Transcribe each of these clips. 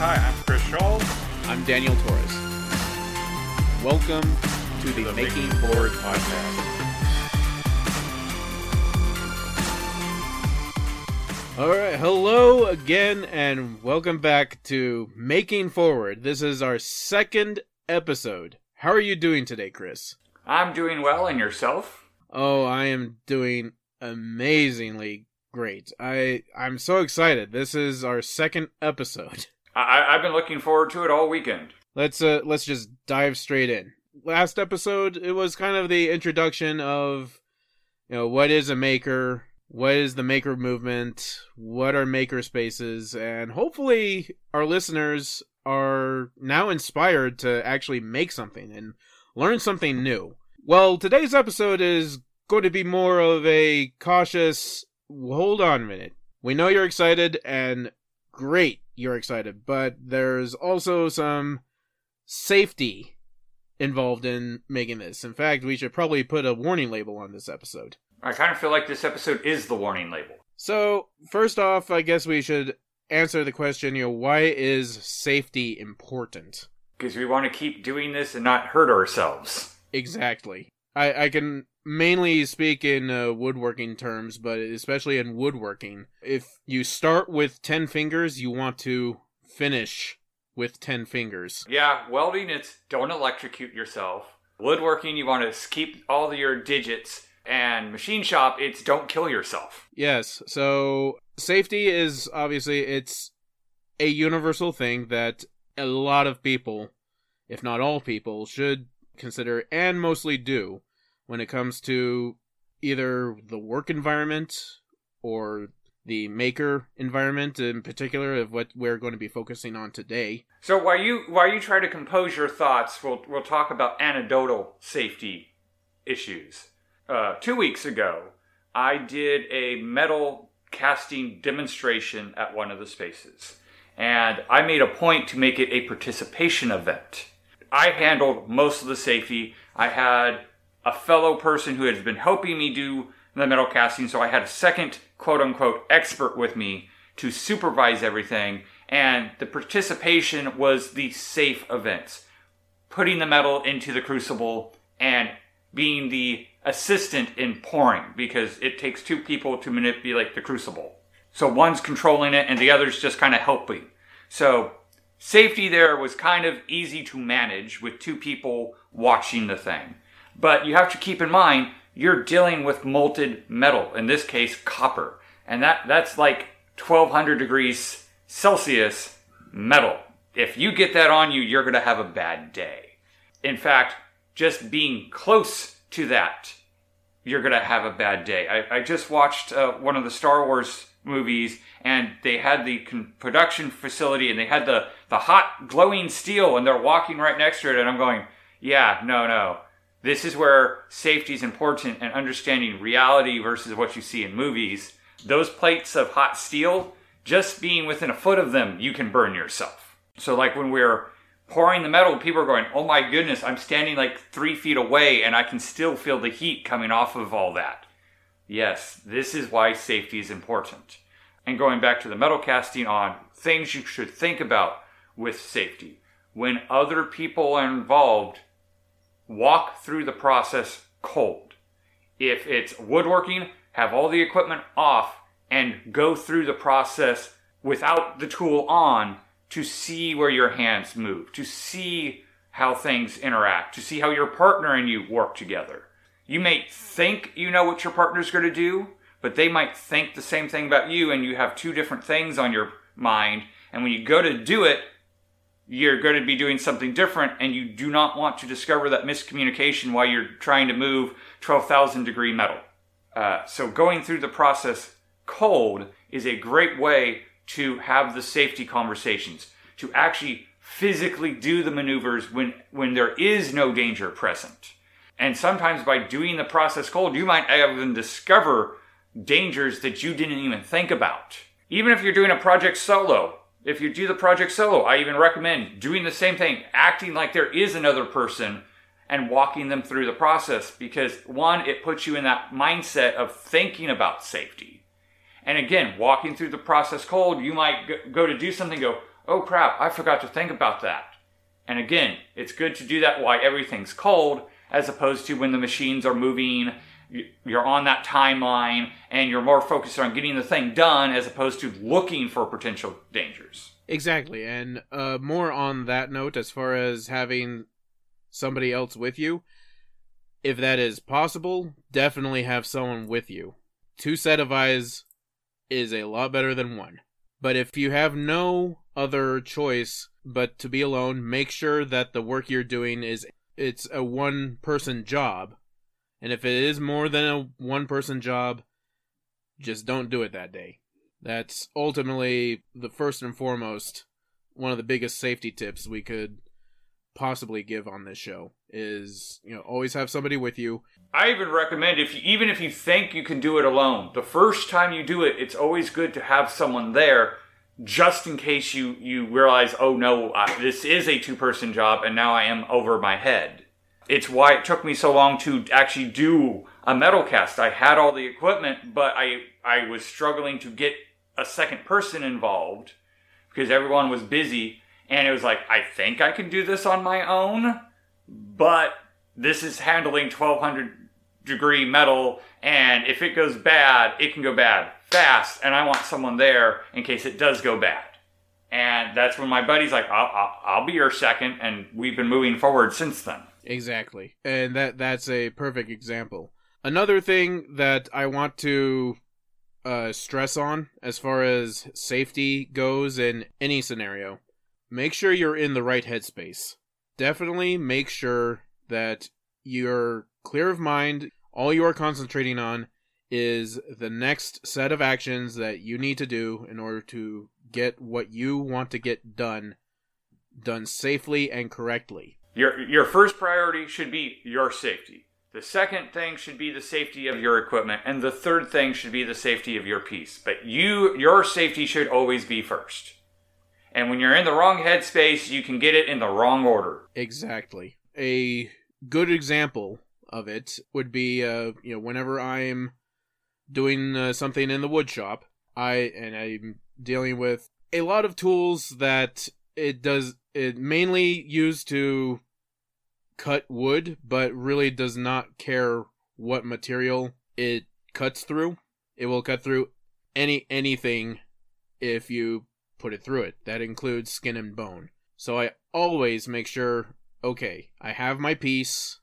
Hi, I'm Chris Scholl. I'm Daniel Torres. Welcome to the, the Making Making Forward Forward podcast. All right, hello again, and welcome back to Making Forward. This is our second episode. How are you doing today, Chris? I'm doing well, and yourself? Oh, I am doing amazingly great. I I'm so excited. This is our second episode. I, I've been looking forward to it all weekend. Let's uh let's just dive straight in. Last episode it was kind of the introduction of you know what is a maker, what is the maker movement, what are maker spaces, and hopefully our listeners are now inspired to actually make something and learn something new. Well, today's episode is going to be more of a cautious hold on a minute. We know you're excited and great you're excited, but there's also some safety involved in making this. In fact, we should probably put a warning label on this episode. I kind of feel like this episode is the warning label. So, first off, I guess we should answer the question, you know, why is safety important? Because we want to keep doing this and not hurt ourselves. Exactly. I, I can mainly speak in uh, woodworking terms, but especially in woodworking, if you start with 10 fingers, you want to finish with 10 fingers. Yeah, welding, it's don't electrocute yourself. Woodworking, you want to keep all your digits. And machine shop, it's don't kill yourself. Yes. So safety is obviously it's a universal thing that a lot of people, if not all people, should consider and mostly do when it comes to either the work environment or the maker environment in particular of what we're going to be focusing on today. So while you while you try to compose your thoughts, we'll we'll talk about anecdotal safety issues. Uh, two weeks ago, I did a metal casting demonstration at one of the spaces, and I made a point to make it a participation event. I handled most of the safety. I had a fellow person who has been helping me do the metal casting, so I had a second quote unquote expert with me to supervise everything, and the participation was the safe events. Putting the metal into the crucible and being the assistant in pouring because it takes two people to manipulate the crucible. So one's controlling it and the other's just kind of helping. So safety there was kind of easy to manage with two people watching the thing. But you have to keep in mind you're dealing with molten metal, in this case copper. And that that's like 1200 degrees Celsius metal. If you get that on you, you're going to have a bad day. In fact, just being close to that, you're going to have a bad day. I, I just watched uh, one of the Star Wars movies and they had the con- production facility and they had the, the hot glowing steel and they're walking right next to it and I'm going, yeah, no, no. This is where safety is important and understanding reality versus what you see in movies. Those plates of hot steel, just being within a foot of them, you can burn yourself. So like when we're pouring the metal, people are going, oh my goodness, I'm standing like three feet away and I can still feel the heat coming off of all that. Yes, this is why safety is important. And going back to the metal casting on things you should think about with safety. When other people are involved, walk through the process cold. If it's woodworking, have all the equipment off and go through the process without the tool on to see where your hands move, to see how things interact, to see how your partner and you work together. You may think you know what your partner's going to do, but they might think the same thing about you, and you have two different things on your mind. And when you go to do it, you're going to be doing something different, and you do not want to discover that miscommunication while you're trying to move 12,000 degree metal. Uh, so, going through the process cold is a great way to have the safety conversations, to actually physically do the maneuvers when, when there is no danger present. And sometimes by doing the process cold, you might even discover dangers that you didn't even think about. Even if you're doing a project solo, if you do the project solo, I even recommend doing the same thing, acting like there is another person and walking them through the process because one, it puts you in that mindset of thinking about safety. And again, walking through the process cold, you might go to do something, go, oh crap, I forgot to think about that. And again, it's good to do that while everything's cold, as opposed to when the machines are moving, you're on that timeline, and you're more focused on getting the thing done as opposed to looking for potential dangers. Exactly. And uh, more on that note, as far as having somebody else with you, if that is possible, definitely have someone with you. Two set of eyes is a lot better than one. But if you have no other choice but to be alone, make sure that the work you're doing is it's a one person job. And if it is more than a one person job, just don't do it that day. That's ultimately the first and foremost one of the biggest safety tips we could possibly give on this show is you know always have somebody with you i even recommend if you, even if you think you can do it alone the first time you do it it's always good to have someone there just in case you you realize oh no uh, this is a two person job and now i am over my head it's why it took me so long to actually do a metal cast. I had all the equipment but i i was struggling to get a second person involved because everyone was busy. And it was like i think i can do this on my own but this is handling 1200 degree metal. And if it goes bad it can go bad fast. And i want someone there in case it does go bad. And that's when my buddy's like I'll, I'll, I'll be your second. And we've been moving forward since then exactly and that that's a perfect example another thing that i want to uh, stress on as far as safety goes in any scenario make sure you're in the right headspace definitely make sure that you're clear of mind. All you are concentrating on is the next set of actions that you need to do in order to get what you want to get done done safely and correctly. Your your first priority should be your safety. The second thing should be the safety of your equipment and the third thing should be the safety of your piece. But you your safety should always be first. And when you're in the wrong headspace, you can get it in the wrong order. Exactly. A good example of it would be, uh, you know, whenever I'm doing uh, something in the wood shop, I and I'm dealing with a lot of tools that it does it mainly used to cut wood, but really does not care what material it cuts through. It will cut through any anything if you put it through it. That includes skin and bone. So I always make sure, okay, I have my piece.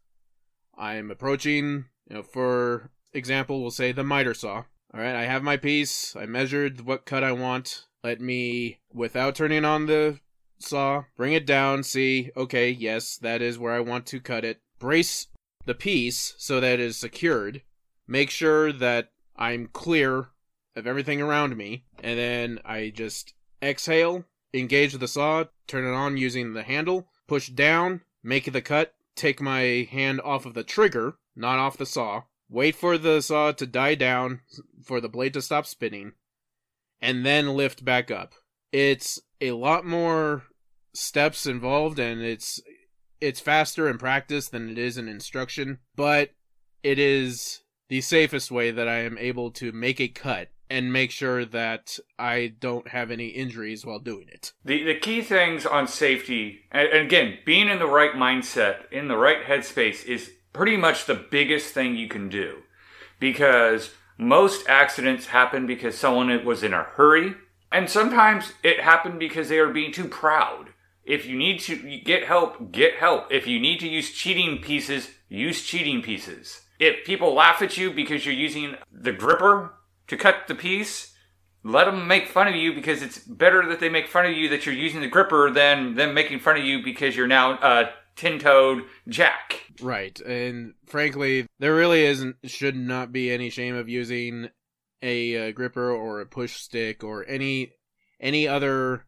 I'm approaching, you know, for example, we'll say the miter saw. All right, I have my piece. I measured what cut I want. Let me, without turning on the saw, bring it down, see, okay, yes, that is where I want to cut it. Brace the piece so that it is secured. Make sure that I'm clear of everything around me. And then I just exhale, engage the saw, turn it on using the handle, push down, make the cut, take my hand off of the trigger, not off the saw, wait for the saw to die down, for the blade to stop spinning, and then lift back up. It's a lot more steps involved and it's it's faster in practice than it is in instruction, but it is the safest way that I am able to make a cut and make sure that I don't have any injuries while doing it. The the key things on safety, and again, being in the right mindset, in the right headspace, is pretty much the biggest thing you can do, because most accidents happen because someone was in a hurry, and sometimes it happened because they are being too proud. If you need to get help, get help. If you need to use cheating pieces, use cheating pieces. If people laugh at you because you're using the gripper to cut the piece, let them make fun of you because it's better that they make fun of you that you're using the gripper than them making fun of you because you're now a tin-toed jack. Right, and frankly, there really isn't should not be any shame of using a uh, gripper or a push stick or any any other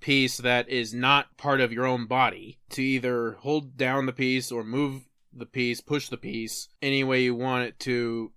piece that is not part of your own body to either hold down the piece or move the piece, push the piece any way you want it to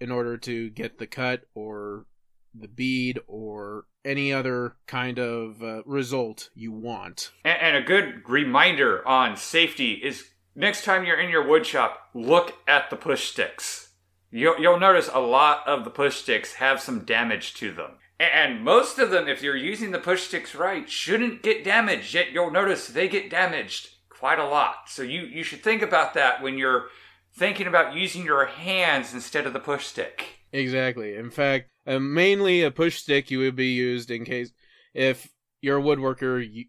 in order to get the cut or the bead or any other kind of uh, result you want. And, and, a good reminder on safety is next time you're in your woodshop, look at the push sticks. You'll, you'll notice a lot of the push sticks have some damage to them. And most of them, if you're using the push sticks right, shouldn't get damaged. Yet you'll notice they get damaged quite a lot. So you, you should think about that when you're thinking about using your hands instead of the push stick. Exactly. In fact, uh, mainly a push stick you would be used in case if you're a woodworker, you,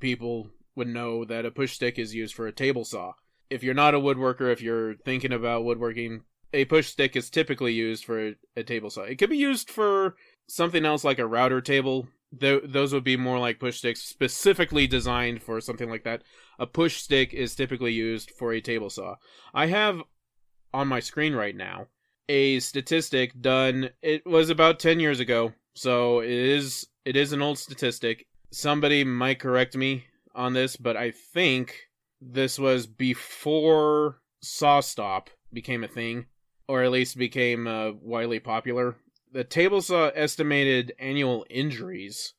people would know that a push stick is used for a table saw. If you're not a woodworker, if you're thinking about woodworking, a push stick is typically used for a, a table saw. It could be used for something else like a router table. Th- those would be more like push sticks specifically designed for something like that. A push stick is typically used for a table saw. I have on my screen right now a statistic done it was about 10 years ago. So it is it is an old statistic. Somebody might correct me on this, but I think this was before SawStop became a thing or at least became uh, widely popular. The table saw estimated annual injuries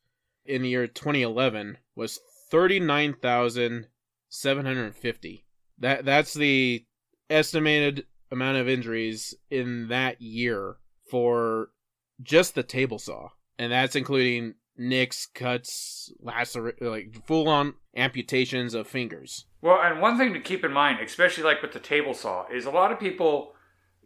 in the year 2011 was 39,750. That that's the estimated amount of injuries in that year for just the table saw, and that's including nicks, cuts, lacer, like full on amputations of fingers. Well, and one thing to keep in mind, especially like with the table saw, is a lot of people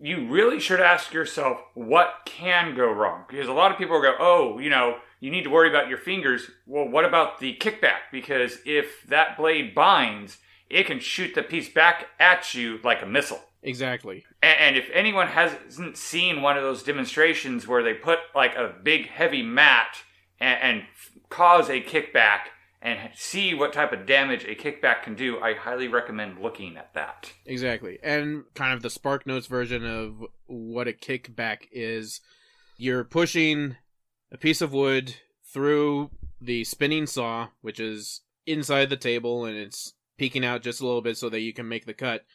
you really should ask yourself what can go wrong because a lot of people go, "Oh, you know, you need to worry about your fingers." Well, what about the kickback? Because if that blade binds, it can shoot the piece back at you like a missile. Exactly. And, if anyone hasn't seen one of those demonstrations where they put like a big heavy mat and, and cause a kickback and see what type of damage a kickback can do, I highly recommend looking at that. Exactly. And kind of the Spark Notes version of what a kickback is you're pushing a piece of wood through the spinning saw, which is inside the table and it's peeking out just a little bit so that you can make the cut.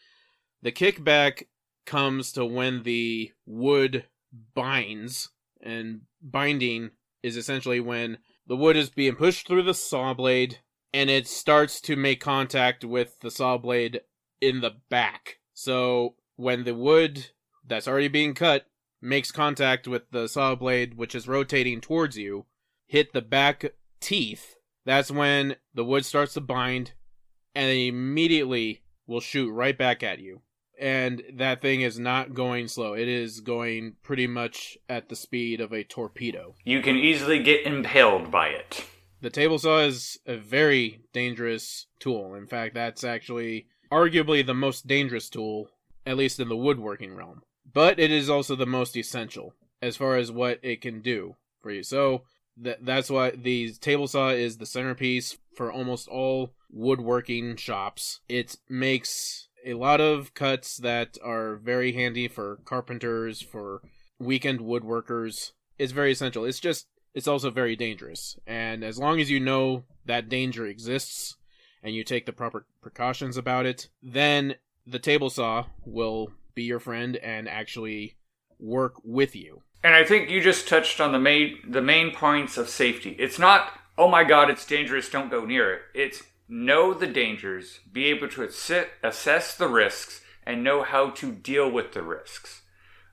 The kickback comes to when the wood binds, and binding is essentially when the wood is being pushed through the saw blade and it starts to make contact with the saw blade in the back. So when the wood that's already being cut makes contact with the saw blade, which is rotating towards you, hit the back teeth, that's when the wood starts to bind and immediately will shoot right back at you. And that thing is not going slow. It is going pretty much at the speed of a torpedo. You can easily get impaled by it. The table saw is a very dangerous tool. In fact, that's actually arguably the most dangerous tool, at least in the woodworking realm. But it is also the most essential as far as what it can do for you. So th- that's why the table saw is the centerpiece for almost all woodworking shops. It makes a lot of cuts that are very handy for carpenters, for weekend woodworkers. It's very essential. It's just, it's also very dangerous. And as long as you know that danger exists and you take the proper precautions about it, then the table saw will be your friend and actually work with you. And I think you just touched on the main the main points of safety. It's not, oh my god, it's dangerous, don't go near it. It's know the dangers, be able to assess the risks, and know how to deal with the risks.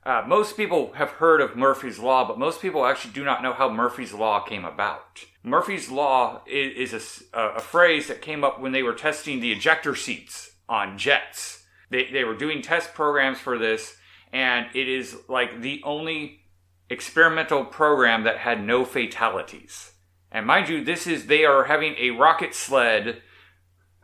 Uh, most people have heard of Murphy's Law, but most people actually do not know how Murphy's Law came about. Murphy's Law is, is a, a, phrase that came up when they were testing the ejector seats on jets. They, they were doing test programs for this, and it is like the only experimental program that had no fatalities. And mind you, this is they are having a rocket sled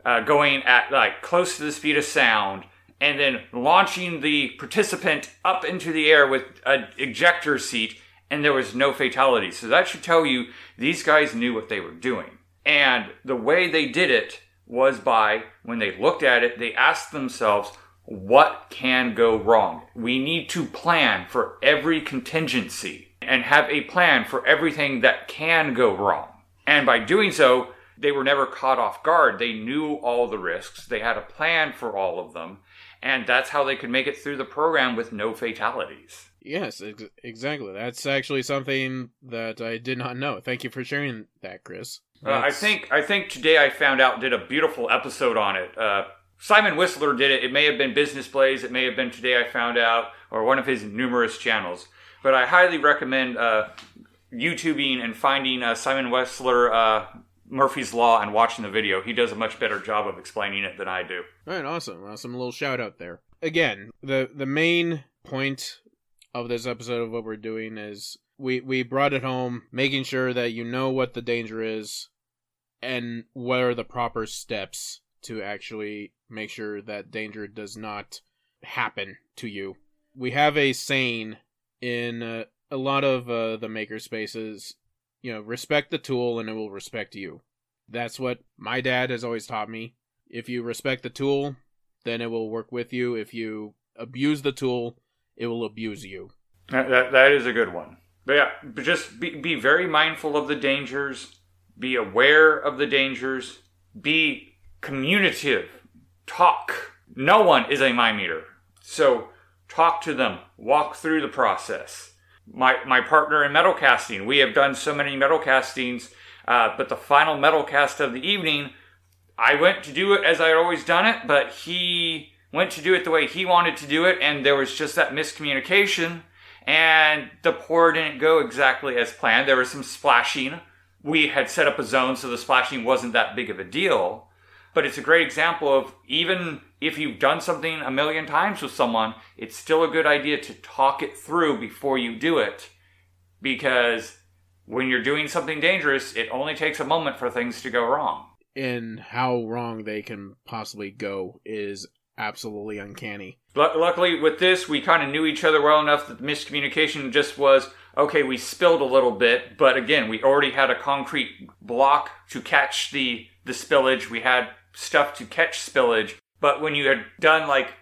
uh, going at like close to the speed of sound, and then launching the participant up into the air with an ejector seat, and there was no fatality. So that should tell you these guys knew what they were doing. And the way they did it was by when they looked at it, they asked themselves, what can go wrong? We need to plan for every contingency and have a plan for everything that can go wrong. And by doing so, they were never caught off guard. They knew all the risks, they had a plan for all of them, and that's how they could make it through the program with no fatalities. Yes, ex- exactly. That's actually something that I did not know. Thank you for sharing that, Chris. Uh, I think I think today I found out did a beautiful episode on it. Uh, Simon Whistler did it. It may have been Business Blaze. It may have been Today I Found Out or one of his numerous channels. But I highly recommend uh, YouTubing and finding uh, Simon Whistler uh, Murphy's Law and watching the video. He does a much better job of explaining it than I do. All right, awesome, awesome little shout out there. Again, the the main point of this episode of what we're doing is we we brought it home, making sure that you know what the danger is, and what are the proper steps to actually make sure that danger does not happen to you. We have a saying in uh, a lot of uh, the maker spaces, you know, respect the tool and it will respect you. That's what my dad has always taught me. If you respect the tool, then it will work with you. If you abuse the tool, it will abuse you. That, that, that is a good one. But yeah, but just be, be very mindful of the dangers, be aware of the dangers, be communicative, talk. No one is a mind meter. So talk to them, walk through the process. My, my partner in metal casting, we have done so many metal castings, uh, but the final metal cast of the evening, I went to do it as I had always done it, but he went to do it the way he wanted to do it, and there was just that miscommunication and the pour didn't go exactly as planned. There was some splashing. We had set up a zone so the splashing wasn't that big of a deal. But it's a great example of even if you've done something a million times with someone, it's still a good idea to talk it through before you do it. Because when you're doing something dangerous, it only takes a moment for things to go wrong. And how wrong they can possibly go is absolutely uncanny. L- luckily, with this, we kind of knew each other well enough that the miscommunication just was okay, we spilled a little bit, but again, we already had a concrete block to catch the, the spillage. We had stuff to catch spillage. But when you had done like,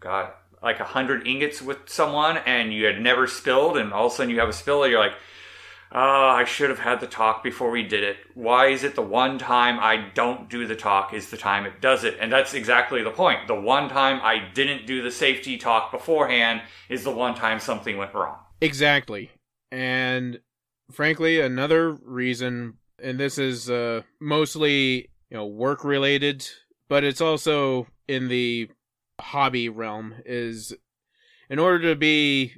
God, like a hundred ingots with someone and you had never spilled, and all of a sudden you have a spill, you're like, oh, I should have had the talk before we did it. Why is it the one time I don't do the talk is the time it does it? And that's exactly the point. The one time I didn't do the safety talk beforehand is the one time something went wrong. Exactly. And frankly, another reason, and this is uh, mostly you know work related, but it's also in the hobby realm, is in order to be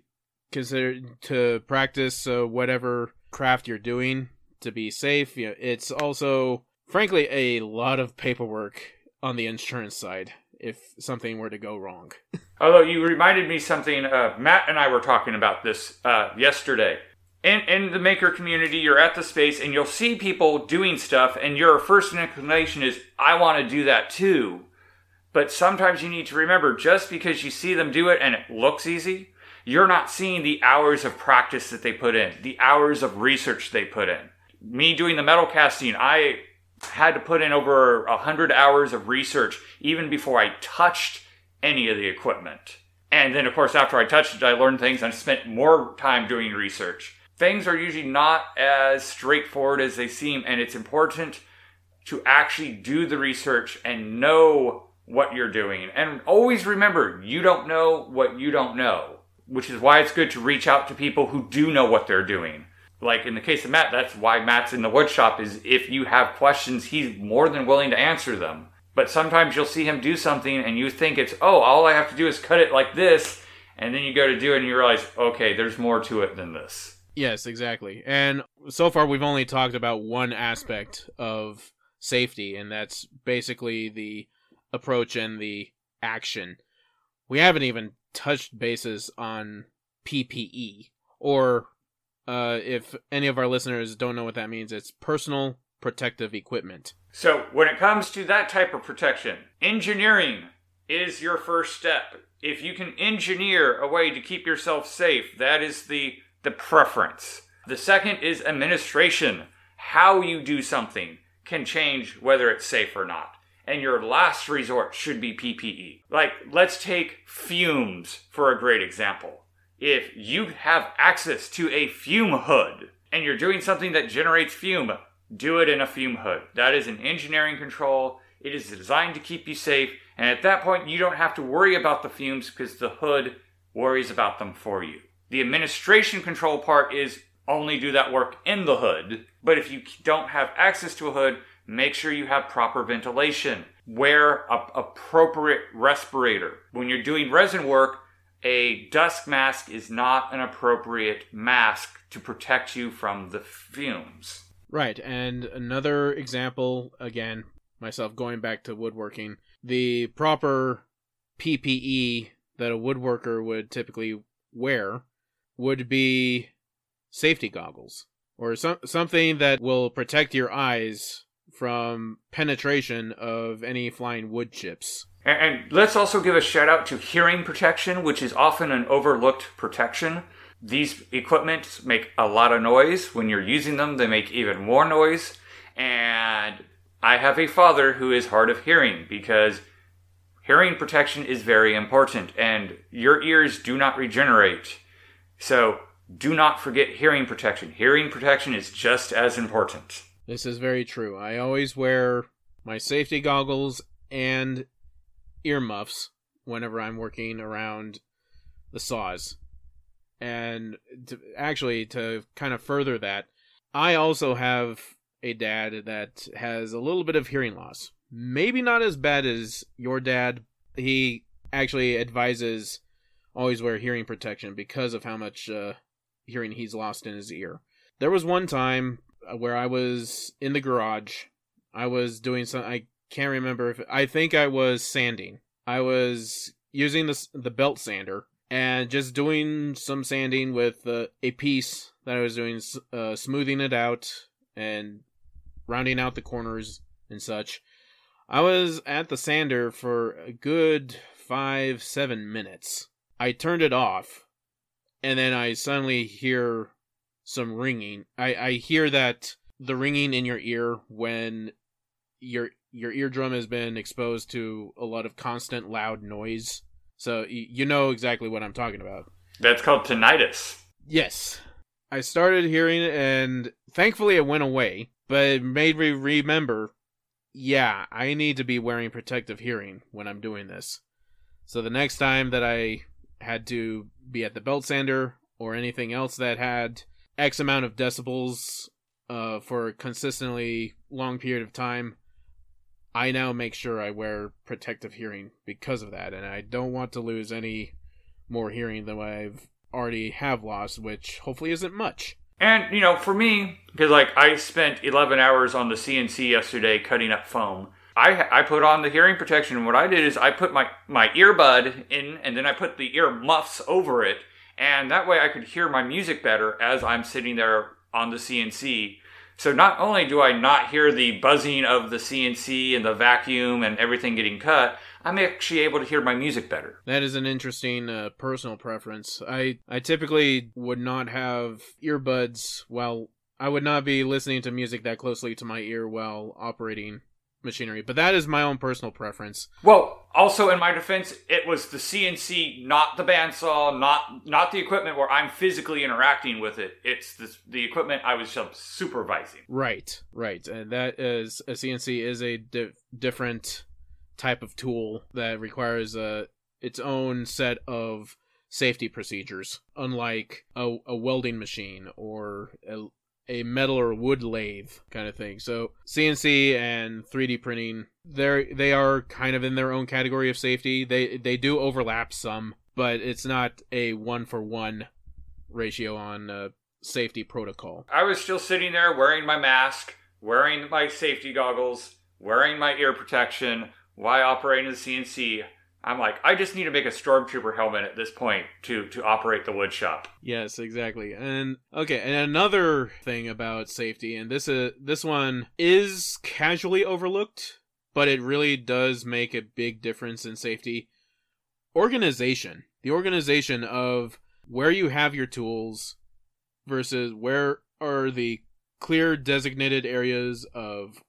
considered to practice uh, whatever craft you're doing to be safe. You know, it's also frankly a lot of paperwork on the insurance side if something were to go wrong. Although you reminded me something, uh, Matt and I were talking about this uh, yesterday. In, in the maker community, you're at the space and you'll see people doing stuff, and your first inclination is, I want to do that too. But sometimes you need to remember just because you see them do it and it looks easy, you're not seeing the hours of practice that they put in, the hours of research they put in. Me doing the metal casting, I had to put in over 100 hours of research even before I touched any of the equipment. And then, of course, after I touched it, I learned things and spent more time doing research. Things are usually not as straightforward as they seem, and it's important to actually do the research and know what you're doing. And always remember, you don't know what you don't know, which is why it's good to reach out to people who do know what they're doing. Like in the case of Matt, that's why Matt's in the woodshop is if you have questions, he's more than willing to answer them. But sometimes you'll see him do something and you think it's, oh, all I have to do is cut it like this. And then you go to do it and you realize, okay, there's more to it than this. Yes, exactly. And so far, we've only talked about one aspect of safety, and that's basically the approach and the action. We haven't even touched bases on PPE, or uh, if any of our listeners don't know what that means, it's personal protective equipment. So, when it comes to that type of protection, engineering is your first step. If you can engineer a way to keep yourself safe, that is the, the preference. The second is administration. How you do something can change whether it's safe or not. And your last resort should be PPE. Like, let's take fumes for a great example. If you have access to a fume hood and you're doing something that generates fume, do it in a fume hood. That is an engineering control. It is designed to keep you safe. And at that point, you don't have to worry about the fumes because the hood worries about them for you. The administration control part is only do that work in the hood. But if you don't have access to a hood, make sure you have proper ventilation. Wear a appropriate respirator. When you're doing resin work, a dust mask is not an appropriate mask to protect you from the fumes. Right, and another example, again, myself going back to woodworking, the proper PPE that a woodworker would typically wear would be safety goggles or some, something that will protect your eyes from penetration of any flying wood chips. And, and let's also give a shout out to hearing protection, which is often an overlooked protection. These equipment make a lot of noise. When you're using them, they make even more noise. And I have a father who is hard of hearing because hearing protection is very important and your ears do not regenerate. So do not forget hearing protection. Hearing protection is just as important. This is very true. I always wear my safety goggles and earmuffs whenever I'm working around the saws. And to, actually, to kind of further that, I also have a dad that has a little bit of hearing loss. Maybe not as bad as your dad. He actually advises always wear hearing protection because of how much uh, hearing he's lost in his ear. There was one time uh, where I was in the garage. I was doing some. I can't remember if I think I was sanding. I was using the the belt sander and just doing some sanding with uh, a piece that I was doing, uh, smoothing it out and rounding out the corners and such. I was at the sander for a good five, seven minutes. I turned it off, and then I suddenly hear some ringing. I, I hear that the ringing in your ear when your your eardrum has been exposed to a lot of constant loud noise. So you know exactly what I'm talking about. That's called tinnitus. Yes. I started hearing it and thankfully it went away, but it made me remember yeah, I need to be wearing protective hearing when I'm doing this. So the next time that I had to be at the belt sander or anything else that had X amount of decibels uh, for a consistently long period of time, I now make sure I wear protective hearing because of that, and I don't want to lose any more hearing than I've already have lost, which hopefully isn't much. And you know, for me, because like I spent 11 hours on the CNC yesterday cutting up foam. I I put on the hearing protection. And what I did is I put my my earbud in, and then I put the ear muffs over it, and that way I could hear my music better as I'm sitting there on the CNC. So not only do I not hear the buzzing of the CNC and the vacuum and everything getting cut, I'm actually able to hear my music better. That is an interesting uh, personal preference. I I typically would not have earbuds while I would not be listening to music that closely to my ear while operating machinery, but that is my own personal preference. Well, also in my defense, it was the CNC, not the bandsaw, not not the equipment where I'm physically interacting with it. It's the, the equipment I was supervising. Right, right, and that is a CNC is a di- different type of tool that requires a its own set of safety procedures, unlike a, a welding machine or a, a metal or wood lathe kind of thing. So CNC and 3D printing, they they are kind of in their own category of safety. They they do overlap some, but it's not a one for one ratio on safety protocol. I was still sitting there wearing my mask, wearing my safety goggles, wearing my ear protection, why operating the CNC? I'm like, I just need to make a stormtrooper helmet at this point to to operate the wood shop. Yes, exactly. And okay, and another thing about safety, and this is this one is casually overlooked, but it really does make a big difference in safety. Organization. The organization of where you have your tools versus where are the clear designated areas of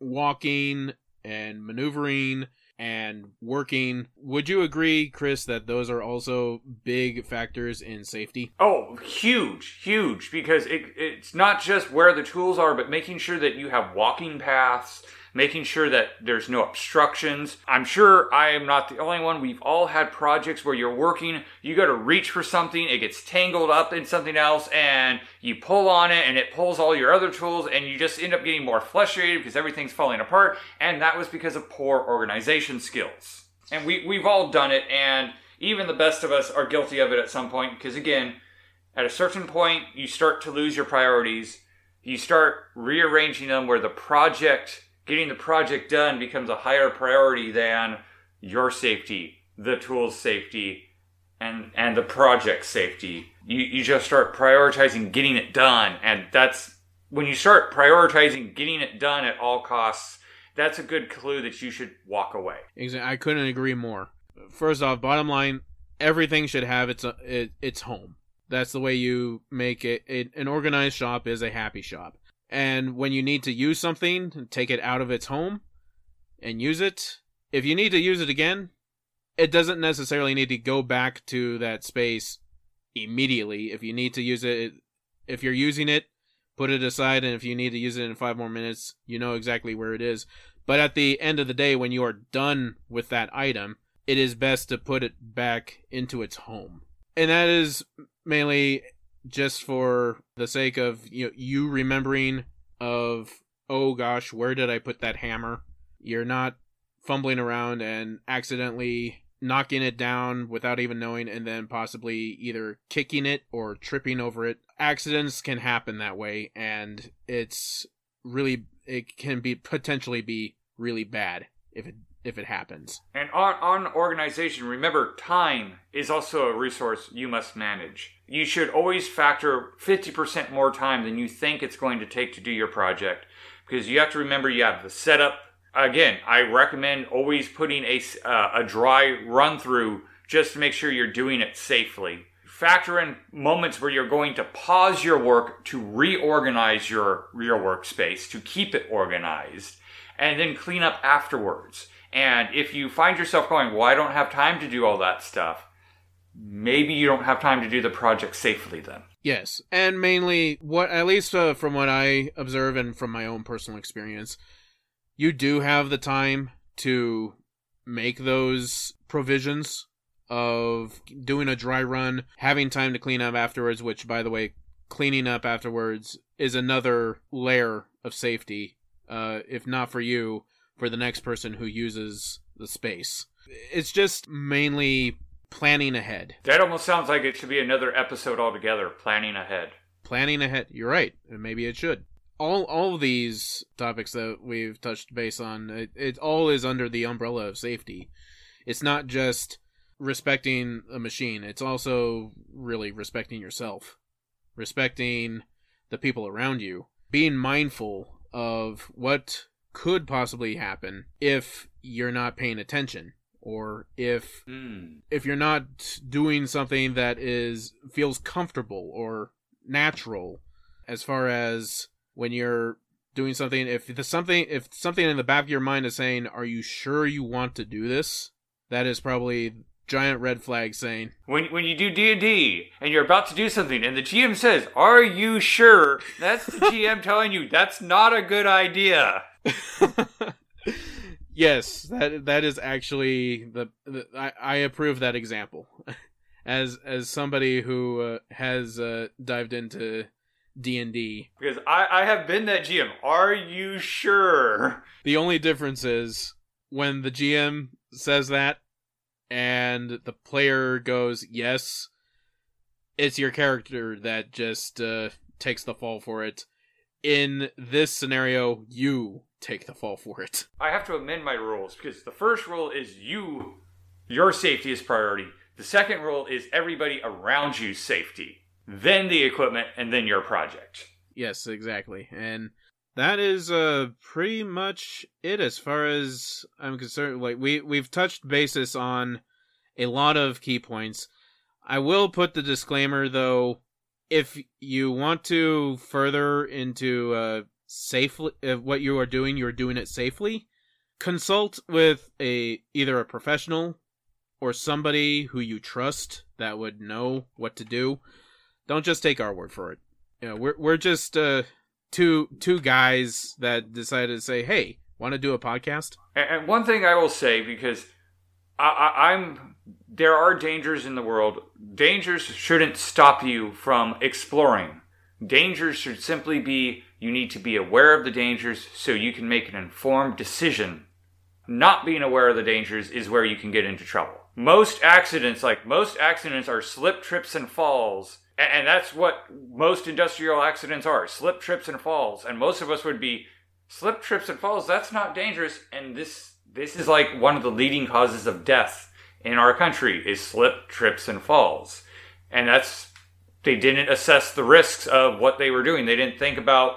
walking and maneuvering and working. Would you agree, Chris, that those are also big factors in safety? Oh, huge, huge, because it, it's not just where the tools are, but making sure that you have walking paths making sure that there's no obstructions. I'm sure I am not the only one. We've all had projects where you're working, you go to reach for something, it gets tangled up in something else, and you pull on it and it pulls all your other tools, and you just end up getting more frustrated because everything's falling apart, and that was because of poor organization skills. And we, we've all done it, and even the best of us are guilty of it at some point because again, at a certain point you start to lose your priorities. You start rearranging them where the project, getting the project done becomes a higher priority than your safety, the tool's safety, and and the project safety. You you just start prioritizing getting it done, and that's when you start prioritizing getting it done at all costs. That's a good clue that you should walk away. Exactly. I couldn't agree more. First off, bottom line, everything should have its uh, it, its home. That's the way you make it, it. An organized shop is a happy shop. And when you need to use something, take it out of its home and use it. If you need to use it again, it doesn't necessarily need to go back to that space immediately. If you need to use it, if you're using it, put it aside. And if you need to use it in five more minutes, you know exactly where it is. But at the end of the day, when you are done with that item, it is best to put it back into its home. And that is mainly just for the sake of you know, you remembering of oh gosh, where did I put that hammer? You're not fumbling around and accidentally knocking it down without even knowing and then possibly either kicking it or tripping over it. Accidents can happen that way and it's really it can be potentially be really bad if it if it happens. And on, on organization, remember time is also a resource you must manage. You should always factor 50% more time than you think it's going to take to do your project because you have to remember you have the setup, again, I recommend always putting a, uh, a dry run through just to make sure you're doing it safely. Factor in moments where you're going to pause your work to reorganize your, your workspace, to keep it organized, and then clean up afterwards. And if you find yourself going, well, I don't have time to do all that stuff, maybe you don't have time to do the project safely then. Yes, and mainly what at least uh, from what I observe and from my own personal experience, you do have the time to make those provisions of doing a dry run, having time to clean up afterwards, which, by the way, cleaning up afterwards is another layer of safety. Uh, if not for you, for the next person who uses the space. It's just mainly planning ahead. That almost sounds like it should be another episode altogether, planning ahead. Planning ahead. You're right. And Maybe it should all all of these topics that we've touched base on, it, it all is under the umbrella of safety. It's not just respecting a machine. It's also really respecting yourself, respecting the people around you, being mindful of what could possibly happen if you're not paying attention or if mm. if you're not doing something that is feels comfortable or natural as far as when you're doing something if the something if something in the back of your mind is saying are you sure you want to do this? That is probably giant red flag saying when when you do D&D and you're about to do something and the GM says are you sure? That's the GM telling you that's not a good idea yes that that is actually the, the I, I approve that example as as somebody who uh, has uh, dived into D and D. Because I, I have been that GM. Are you sure? The only difference is when the GM says that and the player goes yes, it's your character that just uh, takes the fall for it. In this scenario, you take the fall for it. I have to amend my rules because the first rule is you, your safety is priority. The second rule is everybody around you's safety then the equipment, and then your project. Yes, exactly. And that is uh pretty much it as far as I'm concerned. Like we we've touched basis on a lot of key points. I will put the disclaimer though, if you want to further into uh safely uh, what you are doing, you're doing it safely. Consult with a either a professional or somebody who you trust that would know what to do don't just take our word for it. You know, we're we're just uh, two two guys that decided to say, "Hey, want to do a podcast?" And one thing I will say because I, I, I'm there are dangers in the world. Dangers shouldn't stop you from exploring. Dangers should simply be you need to be aware of the dangers so you can make an informed decision. Not being aware of the dangers is where you can get into trouble. most accidents, like most accidents, are slip, trips, and falls. And that's what most industrial accidents are slip, trips, and falls. And most of us would be slip, trips, and falls. That's not dangerous. And this, this is like one of the leading causes of death in our country is slip, trips, and falls. And that's, they didn't assess the risks of what they were doing. They didn't think about,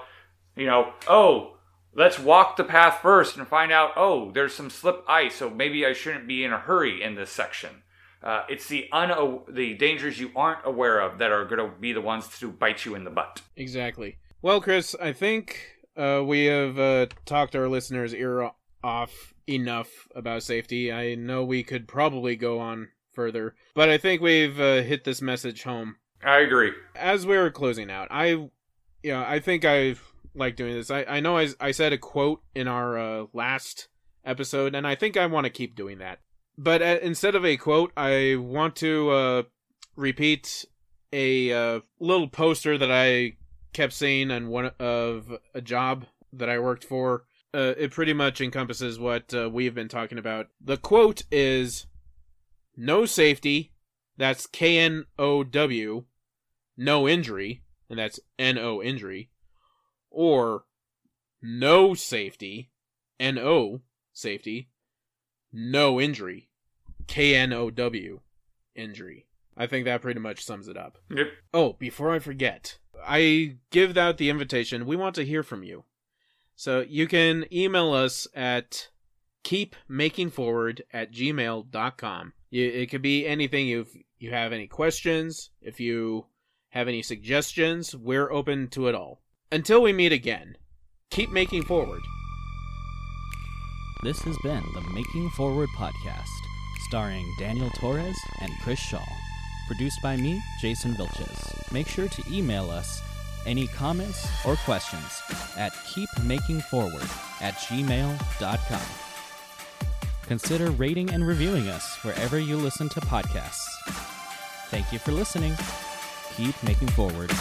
you know, oh, let's walk the path first and find out, oh, there's some slip ice, so maybe I shouldn't be in a hurry in this section. Uh, it's the un- the dangers you aren't aware of that are going to be the ones to bite you in the butt. Exactly. Well, Chris, I think uh, we have uh, talked our listeners' ear off enough about safety. I know we could probably go on further, but I think we've uh, hit this message home. I agree. As we are closing out, I, you know, I think I like doing this. I, I know I, I said a quote in our uh, last episode, and I think I want to keep doing that. But uh, instead of a quote, I want to uh, repeat a uh, little poster that I kept seeing on one of a job that I worked for. Uh, it pretty much encompasses what uh, we've been talking about. The quote is no safety, that's K N O W, no injury, and that's N O injury, or no safety, N O safety, no injury, K N O W injury. I think that pretty much sums it up. Yep. Oh, before I forget, I give out the invitation. We want to hear from you. So you can email us at keepmakingforward at gmail.com. It could be anything. If you have any questions, if you have any suggestions, we're open to it all. Until we meet again, keep making forward. This has been the Making Forward podcast, starring Daniel Torres and Chris Shaw. Produced by me, Jason Vilches. Make sure to email us any comments or questions at keepmakingforward at gmail.com. Consider rating and reviewing us wherever you listen to podcasts. Thank you for listening. Keep making forward.